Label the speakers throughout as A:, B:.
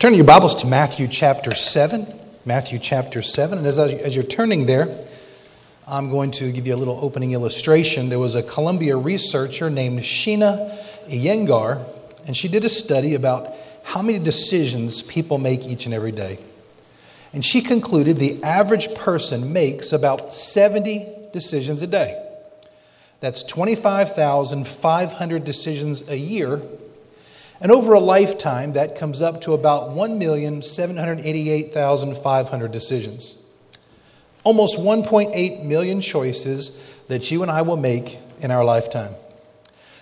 A: Turn your Bibles to Matthew chapter 7. Matthew chapter 7. And as, as you're turning there, I'm going to give you a little opening illustration. There was a Columbia researcher named Sheena Iyengar, and she did a study about how many decisions people make each and every day. And she concluded the average person makes about 70 decisions a day. That's 25,500 decisions a year and over a lifetime, that comes up to about 1,788,500 decisions. Almost 1.8 million choices that you and I will make in our lifetime.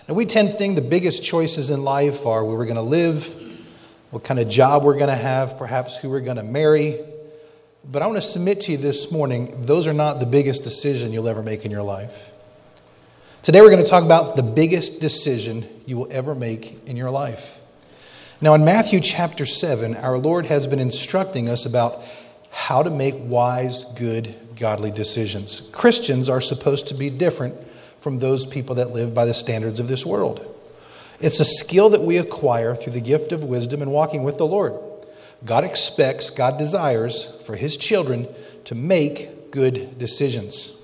A: Now, we tend to think the biggest choices in life are where we're going to live, what kind of job we're going to have, perhaps who we're going to marry. But I want to submit to you this morning, those are not the biggest decision you'll ever make in your life. Today, we're going to talk about the biggest decision you will ever make in your life. Now, in Matthew chapter 7, our Lord has been instructing us about how to make wise, good, godly decisions. Christians are supposed to be different from those people that live by the standards of this world. It's a skill that we acquire through the gift of wisdom and walking with the Lord. God expects, God desires for His children to make good decisions.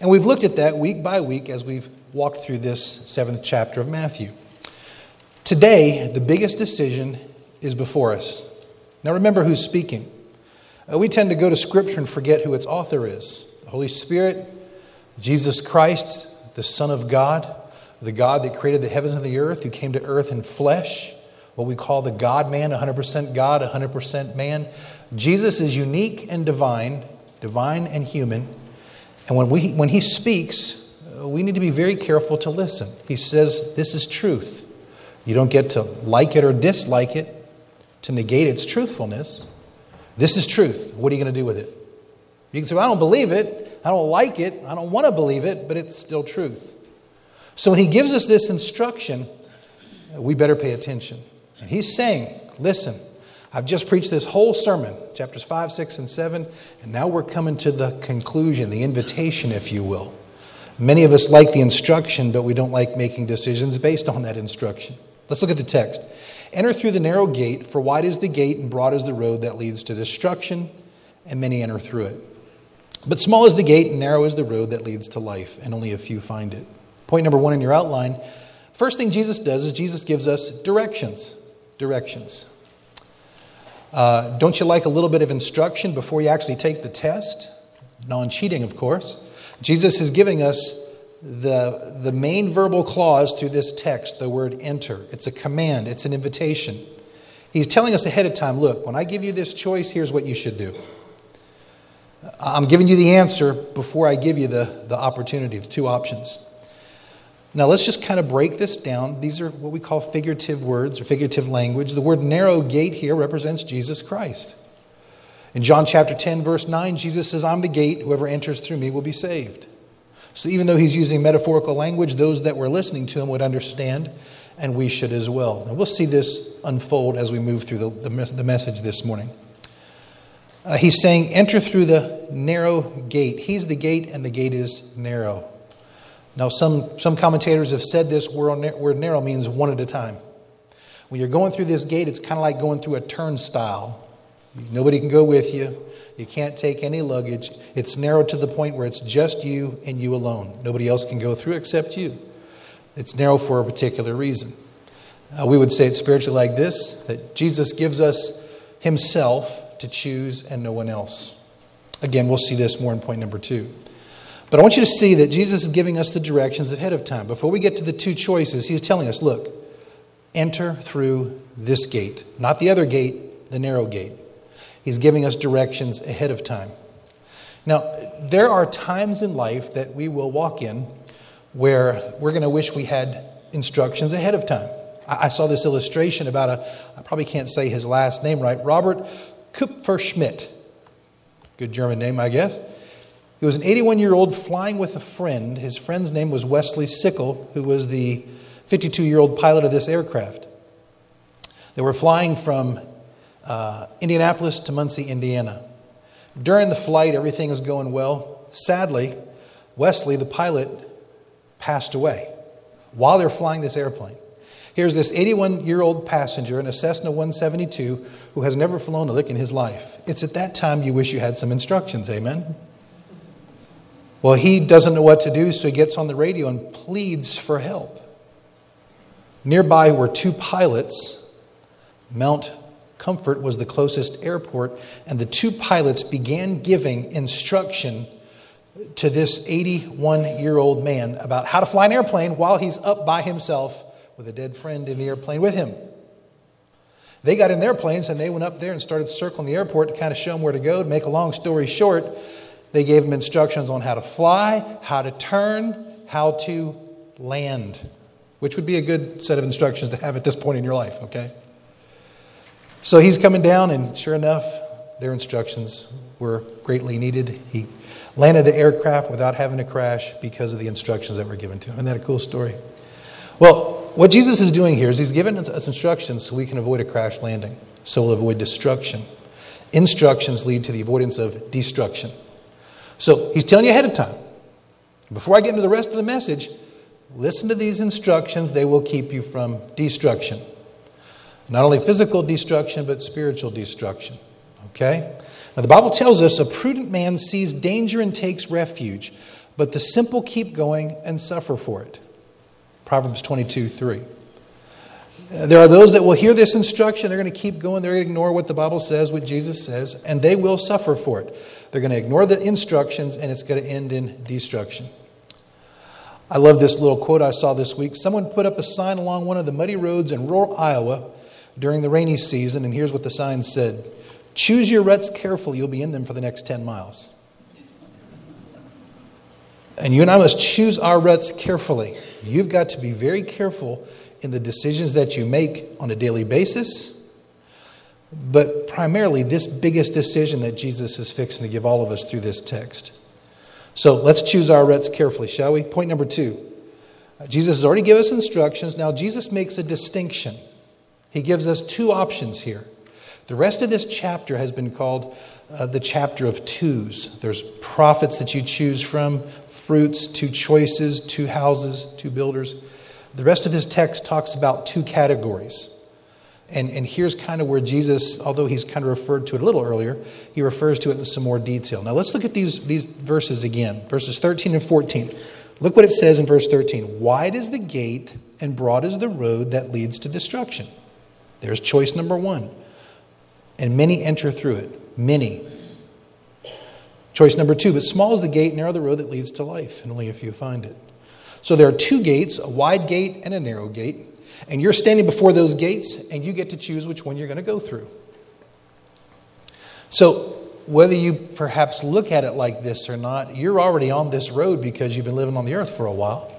A: And we've looked at that week by week as we've walked through this seventh chapter of Matthew. Today, the biggest decision is before us. Now, remember who's speaking. Uh, we tend to go to Scripture and forget who its author is the Holy Spirit, Jesus Christ, the Son of God, the God that created the heavens and the earth, who came to earth in flesh, what we call the God man, 100% God, 100% man. Jesus is unique and divine, divine and human. And when, we, when he speaks, uh, we need to be very careful to listen. He says, This is truth. You don't get to like it or dislike it to negate its truthfulness. This is truth. What are you going to do with it? You can say, well, I don't believe it. I don't like it. I don't want to believe it, but it's still truth. So when he gives us this instruction, we better pay attention. And he's saying, listen, I've just preached this whole sermon, chapters 5, 6, and 7, and now we're coming to the conclusion, the invitation, if you will. Many of us like the instruction, but we don't like making decisions based on that instruction. Let's look at the text. Enter through the narrow gate, for wide is the gate and broad is the road that leads to destruction, and many enter through it. But small is the gate and narrow is the road that leads to life, and only a few find it. Point number one in your outline first thing Jesus does is Jesus gives us directions. Directions. Uh, don't you like a little bit of instruction before you actually take the test? Non cheating, of course. Jesus is giving us the, the main verbal clause through this text, the word enter. It's a command, it's an invitation. He's telling us ahead of time look, when I give you this choice, here's what you should do. I'm giving you the answer before I give you the, the opportunity, the two options. Now, let's just kind of break this down. These are what we call figurative words or figurative language. The word narrow gate here represents Jesus Christ. In John chapter 10, verse 9, Jesus says, I'm the gate. Whoever enters through me will be saved. So even though he's using metaphorical language, those that were listening to him would understand, and we should as well. And we'll see this unfold as we move through the, the, the message this morning. Uh, he's saying, enter through the narrow gate. He's the gate, and the gate is narrow. Now, some, some commentators have said this word, narrow means one at a time. When you're going through this gate, it's kind of like going through a turnstile. Nobody can go with you. You can't take any luggage. It's narrow to the point where it's just you and you alone. Nobody else can go through except you. It's narrow for a particular reason. Uh, we would say it spiritually like this that Jesus gives us Himself to choose and no one else. Again, we'll see this more in point number two. But I want you to see that Jesus is giving us the directions ahead of time. Before we get to the two choices, He's telling us look, enter through this gate, not the other gate, the narrow gate. He's giving us directions ahead of time. Now, there are times in life that we will walk in where we're going to wish we had instructions ahead of time. I saw this illustration about a, I probably can't say his last name right, Robert Kupferschmidt. Good German name, I guess. He was an 81 year old flying with a friend. His friend's name was Wesley Sickle, who was the 52 year old pilot of this aircraft. They were flying from uh, Indianapolis to Muncie, Indiana. During the flight, everything is going well. Sadly, Wesley, the pilot, passed away while they're flying this airplane. Here's this 81 year old passenger in a Cessna 172 who has never flown a lick in his life. It's at that time you wish you had some instructions, amen? Well, he doesn't know what to do, so he gets on the radio and pleads for help. Nearby were two pilots. Mount Comfort was the closest airport, and the two pilots began giving instruction to this 81 year old man about how to fly an airplane while he's up by himself with a dead friend in the airplane with him. They got in their planes and they went up there and started circling the airport to kind of show him where to go. To make a long story short, they gave him instructions on how to fly, how to turn, how to land, which would be a good set of instructions to have at this point in your life, okay? So he's coming down, and sure enough, their instructions were greatly needed. He landed the aircraft without having to crash because of the instructions that were given to him. Isn't that a cool story? Well, what Jesus is doing here is he's giving us instructions so we can avoid a crash landing, so we'll avoid destruction. Instructions lead to the avoidance of destruction. So he's telling you ahead of time. Before I get into the rest of the message, listen to these instructions. They will keep you from destruction. Not only physical destruction, but spiritual destruction. Okay? Now, the Bible tells us a prudent man sees danger and takes refuge, but the simple keep going and suffer for it. Proverbs 22 3. Uh, there are those that will hear this instruction, they're going to keep going, they're going to ignore what the Bible says, what Jesus says, and they will suffer for it. They're going to ignore the instructions, and it's going to end in destruction. I love this little quote I saw this week. Someone put up a sign along one of the muddy roads in rural Iowa during the rainy season, and here's what the sign said Choose your ruts carefully, you'll be in them for the next 10 miles. And you and I must choose our ruts carefully. You've got to be very careful in the decisions that you make on a daily basis, but primarily this biggest decision that Jesus is fixing to give all of us through this text. So let's choose our ruts carefully, shall we? Point number two Jesus has already given us instructions. Now, Jesus makes a distinction. He gives us two options here. The rest of this chapter has been called uh, the chapter of twos. There's prophets that you choose from, fruits, two choices, two houses, two builders. The rest of this text talks about two categories. And, and here's kind of where Jesus, although he's kind of referred to it a little earlier, he refers to it in some more detail. Now let's look at these, these verses again, verses 13 and 14. Look what it says in verse 13 Wide is the gate and broad is the road that leads to destruction. There's choice number one. And many enter through it. Many. Choice number two, but small is the gate, narrow the road that leads to life, and only a few find it. So there are two gates, a wide gate and a narrow gate, and you're standing before those gates, and you get to choose which one you're going to go through. So whether you perhaps look at it like this or not, you're already on this road because you've been living on the earth for a while.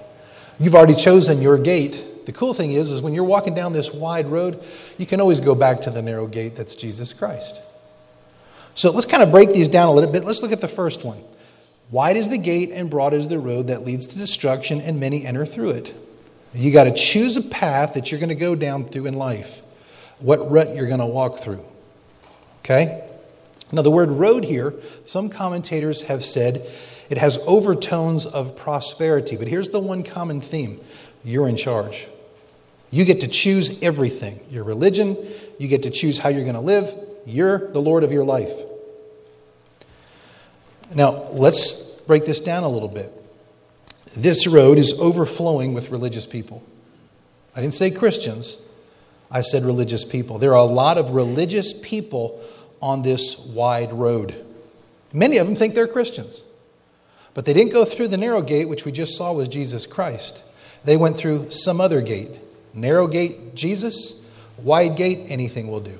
A: You've already chosen your gate. The cool thing is, is when you're walking down this wide road, you can always go back to the narrow gate that's Jesus Christ. So let's kind of break these down a little bit. Let's look at the first one. Wide is the gate and broad is the road that leads to destruction, and many enter through it. You got to choose a path that you're going to go down through in life, what rut you're going to walk through. Okay? Now, the word road here, some commentators have said it has overtones of prosperity, but here's the one common theme you're in charge. You get to choose everything your religion, you get to choose how you're going to live, you're the Lord of your life. Now, let's break this down a little bit. This road is overflowing with religious people. I didn't say Christians, I said religious people. There are a lot of religious people on this wide road. Many of them think they're Christians, but they didn't go through the narrow gate, which we just saw was Jesus Christ. They went through some other gate. Narrow gate, Jesus. Wide gate, anything will do.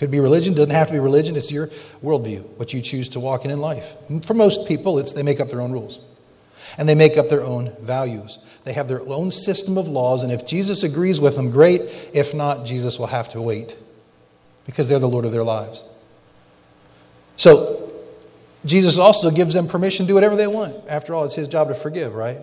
A: Could be religion, doesn't have to be religion, it's your worldview, what you choose to walk in in life. For most people, it's they make up their own rules. And they make up their own values. They have their own system of laws, and if Jesus agrees with them, great. If not, Jesus will have to wait because they're the Lord of their lives. So, Jesus also gives them permission to do whatever they want. After all, it's his job to forgive, right?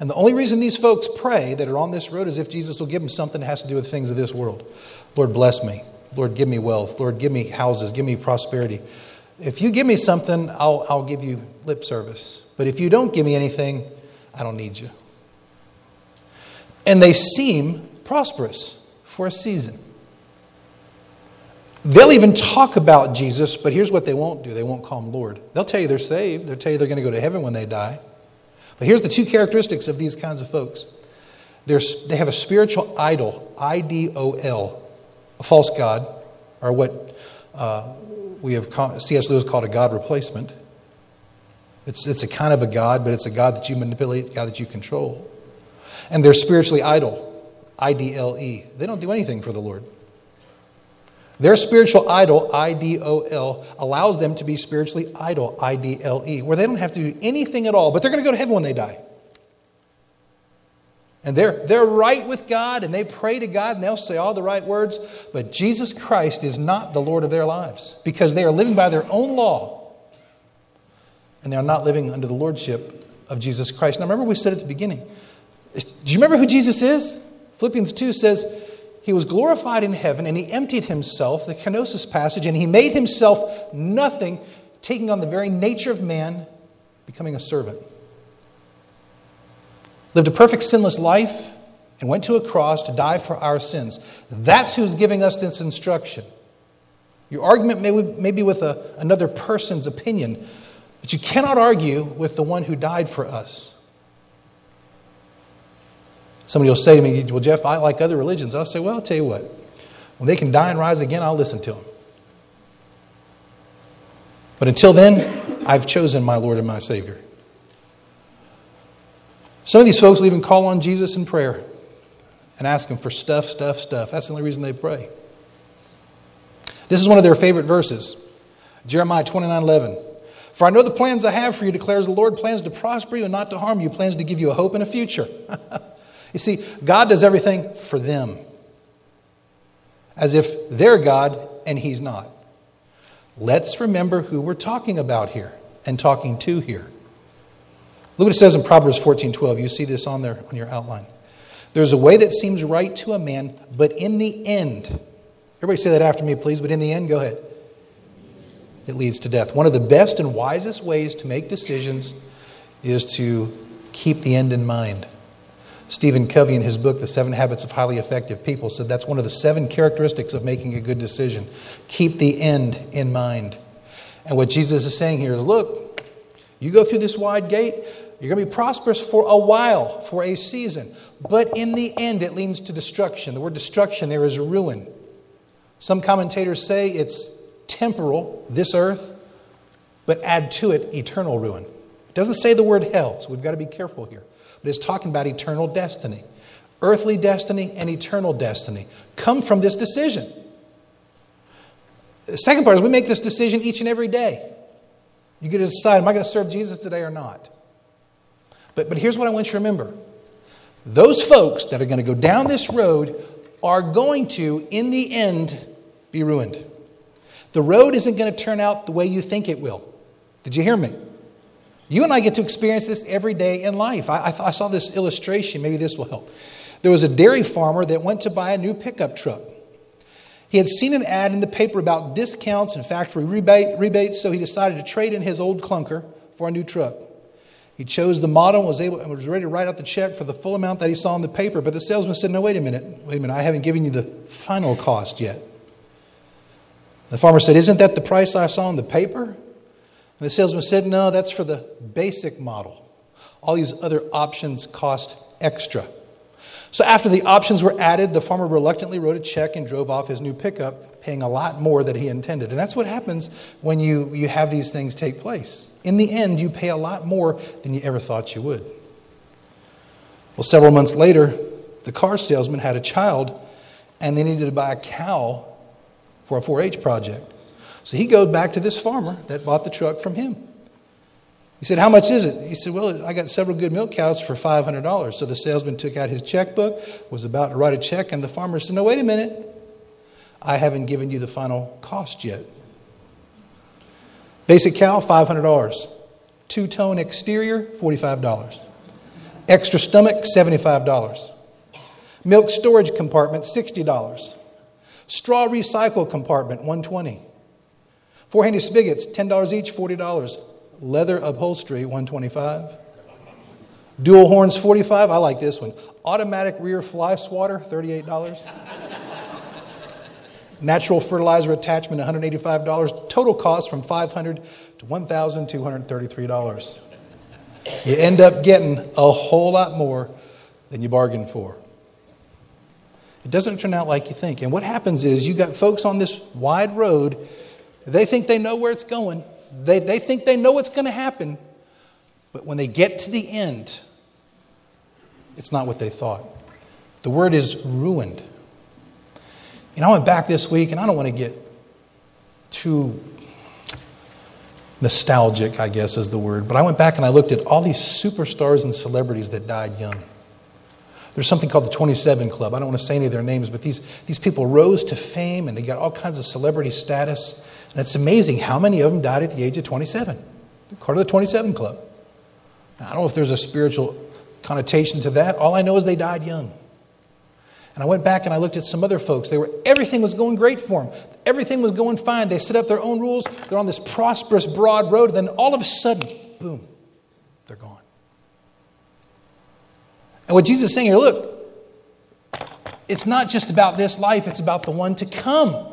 A: And the only reason these folks pray that are on this road is if Jesus will give them something that has to do with things of this world. Lord, bless me. Lord, give me wealth. Lord, give me houses. Give me prosperity. If you give me something, I'll, I'll give you lip service. But if you don't give me anything, I don't need you. and they seem prosperous for a season. They'll even talk about Jesus, but here's what they won't do they won't call him Lord. They'll tell you they're saved, they'll tell you they're going to go to heaven when they die. But here's the two characteristics of these kinds of folks they're, they have a spiritual idol, I D O L, a false God, or what uh, we have C.S. Lewis called a God replacement. It's, it's a kind of a God, but it's a God that you manipulate, God that you control. And they're spiritually idle, I D L E. They don't do anything for the Lord. Their spiritual idol, I D O L, allows them to be spiritually idle, I D L E, where they don't have to do anything at all, but they're going to go to heaven when they die. And they're, they're right with God and they pray to God and they'll say all the right words, but Jesus Christ is not the Lord of their lives because they are living by their own law and they are not living under the lordship of Jesus Christ. Now, remember, we said at the beginning, do you remember who Jesus is? Philippians 2 says, he was glorified in heaven and he emptied himself, the kenosis passage, and he made himself nothing, taking on the very nature of man, becoming a servant. Lived a perfect sinless life and went to a cross to die for our sins. That's who's giving us this instruction. Your argument may, may be with a, another person's opinion, but you cannot argue with the one who died for us. Somebody will say to me, Well, Jeff, I like other religions. I'll say, Well, I'll tell you what. When they can die and rise again, I'll listen to them. But until then, I've chosen my Lord and my Savior. Some of these folks will even call on Jesus in prayer and ask him for stuff, stuff, stuff. That's the only reason they pray. This is one of their favorite verses Jeremiah 29 11. For I know the plans I have for you, declares the Lord plans to prosper you and not to harm you, plans to give you a hope and a future. You see, God does everything for them, as if they're God and He's not. Let's remember who we're talking about here and talking to here. Look what it says in Proverbs 14 12. You see this on there on your outline. There's a way that seems right to a man, but in the end, everybody say that after me, please, but in the end, go ahead. It leads to death. One of the best and wisest ways to make decisions is to keep the end in mind. Stephen Covey, in his book, The Seven Habits of Highly Effective People, said that's one of the seven characteristics of making a good decision. Keep the end in mind. And what Jesus is saying here is look, you go through this wide gate, you're going to be prosperous for a while, for a season. But in the end, it leads to destruction. The word destruction there is ruin. Some commentators say it's temporal, this earth, but add to it eternal ruin. It doesn't say the word hell, so we've got to be careful here but it's talking about eternal destiny. Earthly destiny and eternal destiny come from this decision. The second part is we make this decision each and every day. You get to decide, am I going to serve Jesus today or not? But, but here's what I want you to remember those folks that are going to go down this road are going to, in the end, be ruined. The road isn't going to turn out the way you think it will. Did you hear me? You and I get to experience this every day in life. I, I, I, saw this illustration, maybe this will help. There was a dairy farmer that went to buy a new pickup truck. He had seen an ad in the paper about discounts and factory rebate, rebates, so he decided to trade in his old clunker for a new truck. He chose the model and was, able, and was ready to write out the check for the full amount that he saw in the paper, but the salesman said, No, wait a minute, wait a minute, I haven't given you the final cost yet. The farmer said, Isn't that the price I saw in the paper? And the salesman said, No, that's for the basic model. All these other options cost extra. So after the options were added, the farmer reluctantly wrote a check and drove off his new pickup, paying a lot more than he intended. And that's what happens when you, you have these things take place. In the end, you pay a lot more than you ever thought you would. Well, several months later, the car salesman had a child and they needed to buy a cow for a 4 H project. So he goes back to this farmer that bought the truck from him. He said, How much is it? He said, Well, I got several good milk cows for $500. So the salesman took out his checkbook, was about to write a check, and the farmer said, No, wait a minute. I haven't given you the final cost yet. Basic cow, $500. Two tone exterior, $45. Extra stomach, $75. Milk storage compartment, $60. Straw recycle compartment, 120 Four handy spigots, $10 each, $40. Leather upholstery, 125. Dual horns, 45. I like this one. Automatic rear fly swatter, $38. Natural fertilizer attachment, $185. Total cost from 500 to $1,233. You end up getting a whole lot more than you bargained for. It doesn't turn out like you think. And what happens is you got folks on this wide road, they think they know where it's going, they, they think they know what's going to happen, but when they get to the end, it's not what they thought. The word is ruined. Know, I went back this week, and I don't want to get too nostalgic, I guess is the word, but I went back and I looked at all these superstars and celebrities that died young. There's something called the 27 Club. I don't want to say any of their names, but these, these people rose to fame and they got all kinds of celebrity status. And it's amazing how many of them died at the age of 27. They're part of the 27 Club. Now, I don't know if there's a spiritual connotation to that. All I know is they died young. And I went back and I looked at some other folks. They were everything was going great for them. Everything was going fine. They set up their own rules. They're on this prosperous, broad road. Then all of a sudden, boom, they're gone. And what Jesus is saying here, look, it's not just about this life, it's about the one to come.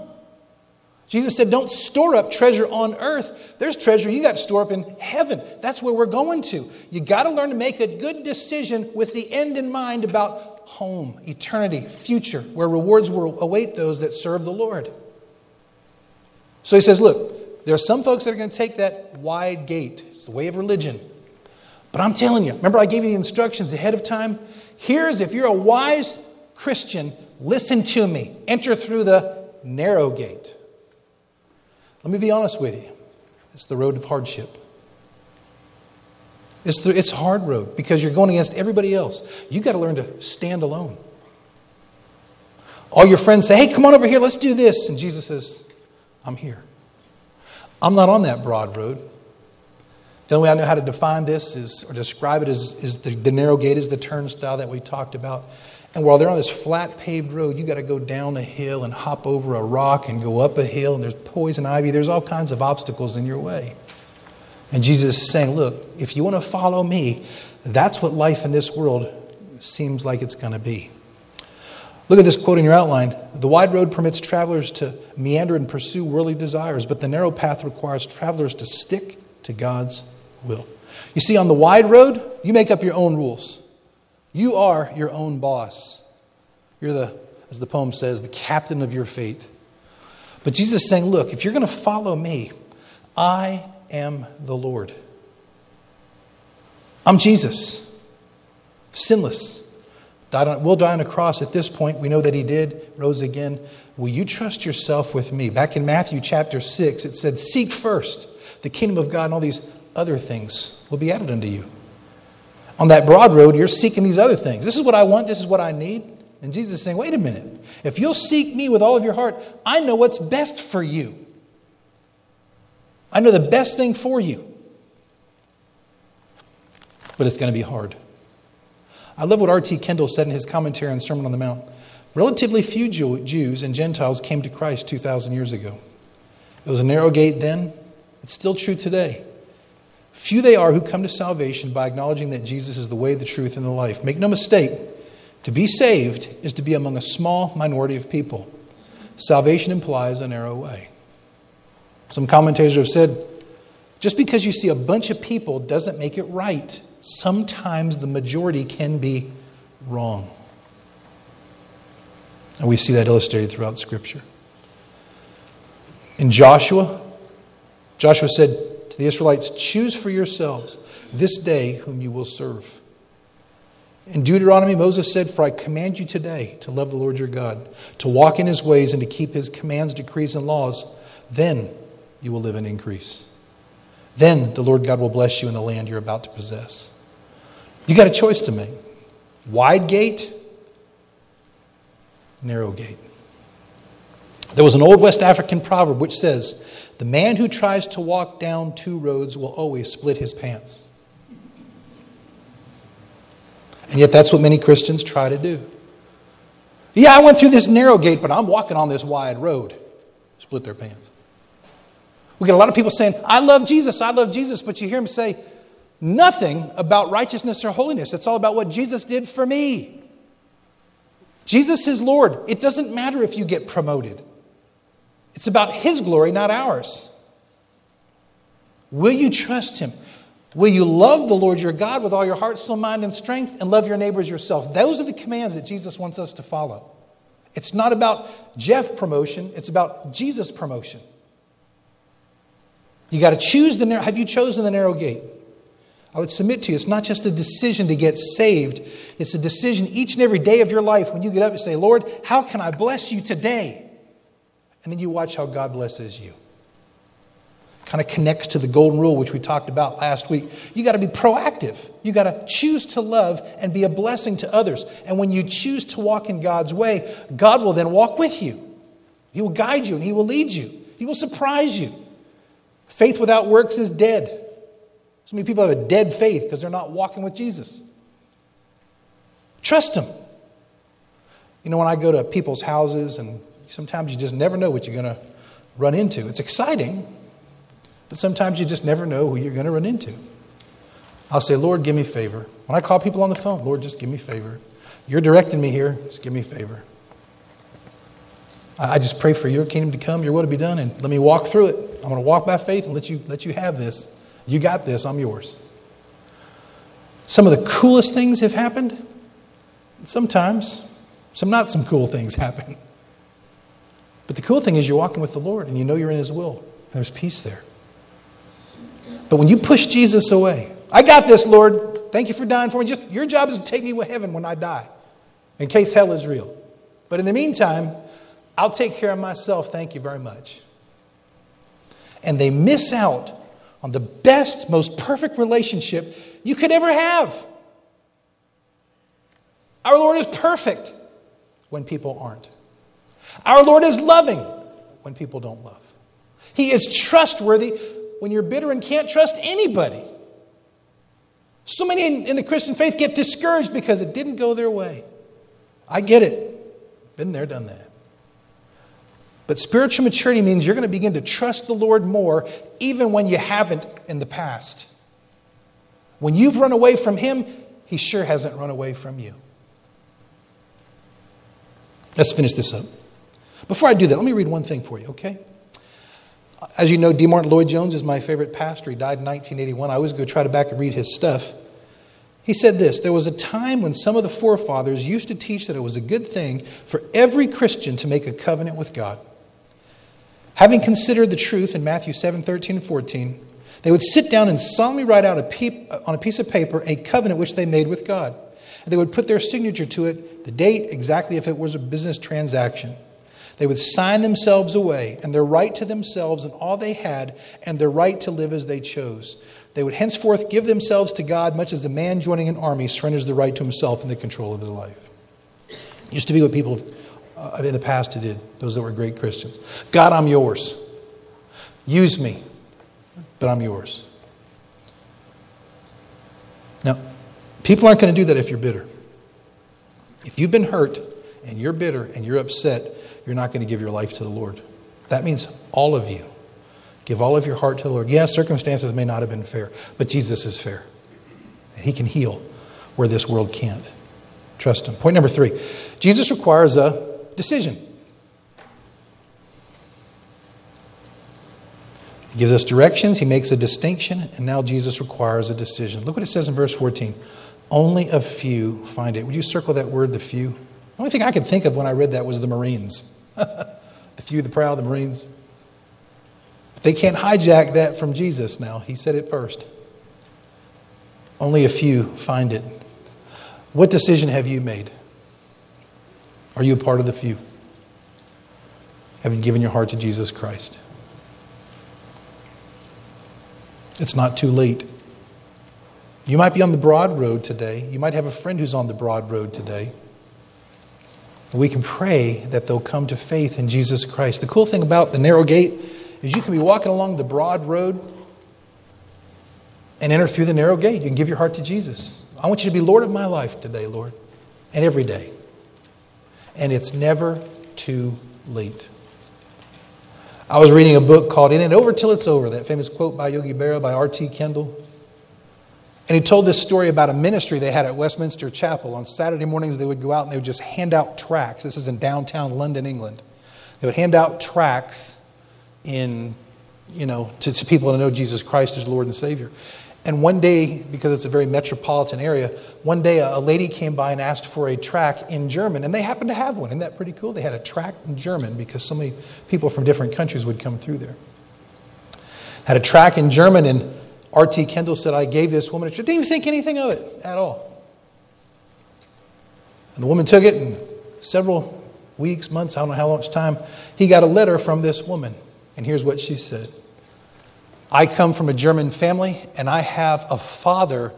A: Jesus said, Don't store up treasure on earth. There's treasure you got to store up in heaven. That's where we're going to. You got to learn to make a good decision with the end in mind about home, eternity, future, where rewards will await those that serve the Lord. So he says, Look, there are some folks that are going to take that wide gate. It's the way of religion. But I'm telling you, remember I gave you the instructions ahead of time? Here's if you're a wise Christian, listen to me. Enter through the narrow gate. Let me be honest with you. It's the road of hardship. It's, the, it's hard road because you're going against everybody else. You've got to learn to stand alone. All your friends say, hey, come on over here, let's do this. And Jesus says, I'm here. I'm not on that broad road. The only way I know how to define this is, or describe it is, is the, the narrow gate is the turnstile that we talked about. And while they're on this flat paved road, you got to go down a hill and hop over a rock and go up a hill, and there's poison ivy. There's all kinds of obstacles in your way. And Jesus is saying, Look, if you want to follow me, that's what life in this world seems like it's going to be. Look at this quote in your outline. The wide road permits travelers to meander and pursue worldly desires, but the narrow path requires travelers to stick to God's will. You see, on the wide road, you make up your own rules. You are your own boss. You're the, as the poem says, the captain of your fate. But Jesus is saying, look, if you're going to follow me, I am the Lord. I'm Jesus, sinless. Died on, will die on a cross at this point. We know that he did, rose again. Will you trust yourself with me? Back in Matthew chapter 6, it said, Seek first the kingdom of God, and all these other things will be added unto you. On that broad road, you're seeking these other things. This is what I want, this is what I need. And Jesus is saying, Wait a minute. If you'll seek me with all of your heart, I know what's best for you. I know the best thing for you. But it's going to be hard. I love what R.T. Kendall said in his commentary on the Sermon on the Mount. Relatively few Jews and Gentiles came to Christ 2,000 years ago. It was a narrow gate then, it's still true today. Few they are who come to salvation by acknowledging that Jesus is the way, the truth, and the life. Make no mistake, to be saved is to be among a small minority of people. Salvation implies a narrow way. Some commentators have said just because you see a bunch of people doesn't make it right. Sometimes the majority can be wrong. And we see that illustrated throughout Scripture. In Joshua, Joshua said to the Israelites, Choose for yourselves this day whom you will serve. In Deuteronomy, Moses said, For I command you today to love the Lord your God, to walk in his ways, and to keep his commands, decrees, and laws. Then you will live and increase. Then the Lord God will bless you in the land you're about to possess. You got a choice to make wide gate, narrow gate. There was an old West African proverb which says, The man who tries to walk down two roads will always split his pants. And yet, that's what many Christians try to do. Yeah, I went through this narrow gate, but I'm walking on this wide road. Split their pants. We get a lot of people saying, I love Jesus, I love Jesus, but you hear them say, nothing about righteousness or holiness. It's all about what Jesus did for me. Jesus is Lord. It doesn't matter if you get promoted, it's about His glory, not ours. Will you trust Him? Will you love the Lord your God with all your heart, soul, mind, and strength, and love your neighbors yourself? Those are the commands that Jesus wants us to follow. It's not about Jeff promotion, it's about Jesus promotion. You got to choose the narrow. Have you chosen the narrow gate? I would submit to you, it's not just a decision to get saved, it's a decision each and every day of your life when you get up and say, Lord, how can I bless you today? And then you watch how God blesses you. Kind of connects to the golden rule, which we talked about last week. You got to be proactive. You got to choose to love and be a blessing to others. And when you choose to walk in God's way, God will then walk with you. He will guide you and He will lead you, He will surprise you. Faith without works is dead. So many people have a dead faith because they're not walking with Jesus. Trust Him. You know, when I go to people's houses, and sometimes you just never know what you're going to run into. It's exciting, but sometimes you just never know who you're going to run into. I'll say, Lord, give me favor. When I call people on the phone, Lord, just give me favor. You're directing me here, just give me favor. I just pray for your kingdom to come, your will to be done, and let me walk through it. I'm going to walk by faith and let you, let you have this. You got this, I'm yours. Some of the coolest things have happened. Sometimes, some not some cool things happen. But the cool thing is you're walking with the Lord and you know you're in His will. And there's peace there. But when you push Jesus away, I got this, Lord. Thank you for dying for me. Just your job is to take me to heaven when I die, in case hell is real. But in the meantime, I'll take care of myself. Thank you very much. And they miss out on the best, most perfect relationship you could ever have. Our Lord is perfect when people aren't. Our Lord is loving when people don't love. He is trustworthy when you're bitter and can't trust anybody. So many in, in, the Christian faith get discouraged because it didn't go their way. I get it. Been there, done that. But spiritual maturity means you're going to begin to trust the Lord more even when you haven't in the past. When you've run away from Him, He sure hasn't run away from you. Let's finish this up. Before I do that, let me read one thing for you, okay? As you know, D. Martyn Lloyd Jones is my favorite pastor. He died in 1981. I always go try to back and read his stuff. He said this There was a time when some of the forefathers used to teach that it was a good thing for every Christian to make a covenant with God. Having considered the truth in Matthew 7 13 and 14, they would sit down and solemnly write out a pe- uh, on a piece of paper a covenant which they made with God. And they would put their signature to it, the date, exactly if it was a business transaction. They would sign themselves away and their right to themselves and all they had and their right to live as they chose. They would henceforth give themselves to God, much as a man joining an army surrenders the right to himself and the control of his life. It used to be what people uh, in the past it did, those that were great Christians. God, I'm yours. Use me, but I'm yours. Now, people aren't going to do that if you're bitter. If you've been hurt and you're bitter and you're upset, you're not going to give your life to the Lord. That means all of you. Give all of your heart to the Lord. Yes, circumstances may not have been fair, but Jesus is fair. And He can heal where this world can't. Trust Him. Point number three Jesus requires a decision. He gives us directions, He makes a distinction, and now Jesus requires a decision. Look what it says in verse 14. Only a few find it. Would you circle that word, the few? The only thing I could think of when I read that was the Marines. the few, the proud, the Marines. But they can't hijack that from Jesus now. He said it first. Only a few find it. What decision have you made? Are you a part of the few? Have you given your heart to Jesus Christ? It's not too late. You might be on the broad road today. You might have a friend who's on the broad road today. We can pray that they'll come to faith in Jesus Christ. The cool thing about the narrow gate is you can be walking along the broad road and enter through the narrow gate. You can give your heart to Jesus. I want you to be Lord of my life today, Lord, and every day. And it's never too late. I was reading a book called It Ain't Over Till It's Over, that famous quote by Yogi Berra by R.T. Kendall. And he told this story about a ministry they had at Westminster Chapel. On Saturday mornings, they would go out and they would just hand out tracts. This is in downtown London, England. They would hand out tracts in, you know, to, to people to know Jesus Christ as Lord and Savior. And one day, because it's a very metropolitan area, one day a, lady came by and asked for a track in German, and they happened to have one. Isn't that pretty cool? They had a track in German because so many people from different countries would come through there. Had a track in German, and R.T. Kendall said, I gave this woman, a. she didn't even think anything of it at all. And the woman took it, and several weeks, months, I don't know how much time, he got a letter from this woman. And here's what she said I come from a German family, and I have a father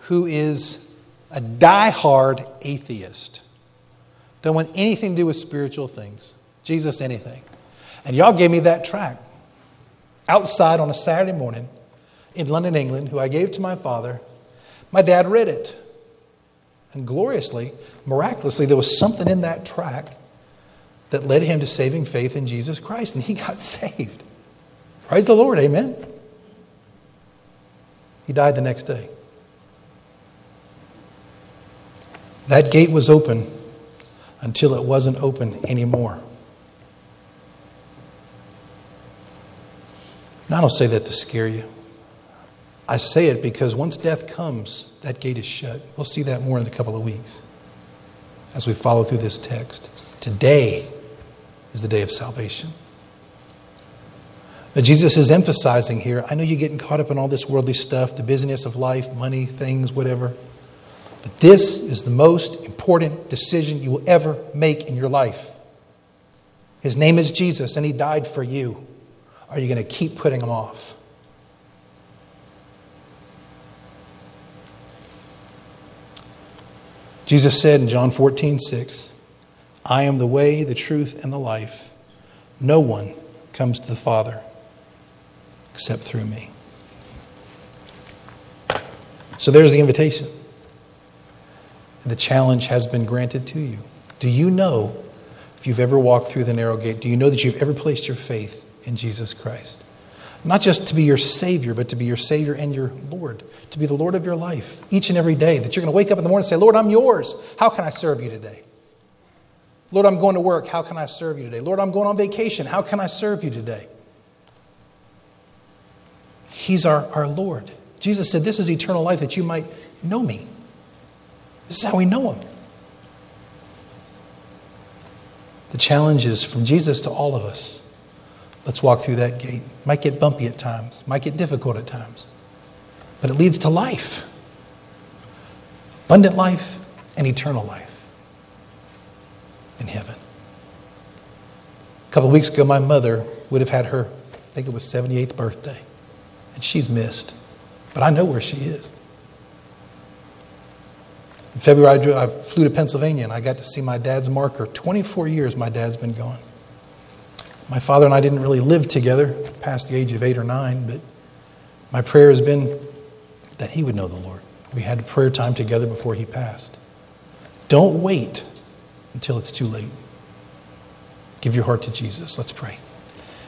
A: who is a die-hard atheist. Don't want anything to do with spiritual things, Jesus, anything. And y'all gave me that tract outside on a Saturday morning in London, England, who I gave to my father. My dad read it. And gloriously, miraculously, there was something in that tract that led him to saving faith in Jesus Christ, and he got saved. Praise the Lord, amen. He died the next day. That gate was open until it wasn't open anymore. And I don't say that to scare you. I say it because once death comes, that gate is shut. We'll see that more in a couple of weeks as we follow through this text. Today is the day of salvation. Jesus is emphasizing here I know you're getting caught up in all this worldly stuff, the busyness of life, money, things, whatever. But this is the most important decision you will ever make in your life. His name is Jesus, and He died for you. Are you going to keep putting Him off? Jesus said in John 14, 6, I am the way, the truth, and the life. No one comes to the Father except through me. So there's the invitation. And the challenge has been granted to you. Do you know, if you've ever walked through the narrow gate, do you know that you've ever placed your faith in Jesus Christ? Not just to be your Savior, but to be your Savior and your Lord, to be the Lord of your life each and every day. That you're going to wake up in the morning and say, Lord, I'm yours. How can I serve you today? Lord, I'm going to work. How can I serve you today? Lord, I'm going on vacation. How can I serve you today? He's our, our Lord. Jesus said, This is eternal life that you might know me. This is how we know him. The challenge is from Jesus to all of us. Let's walk through that gate. Might get bumpy at times, might get difficult at times, but it leads to life abundant life and eternal life in heaven. A couple of weeks ago, my mother would have had her, I think it was 78th birthday, and she's missed, but I know where she is. In February, I, drew, I flew to Pennsylvania and I got to see my dad's marker. 24 years my dad's been gone. My father and I didn't really live together past the age of eight or nine, but my prayer has been that he would know the Lord. We had prayer time together before he passed. Don't wait until it's too late. Give your heart to Jesus. Let's pray.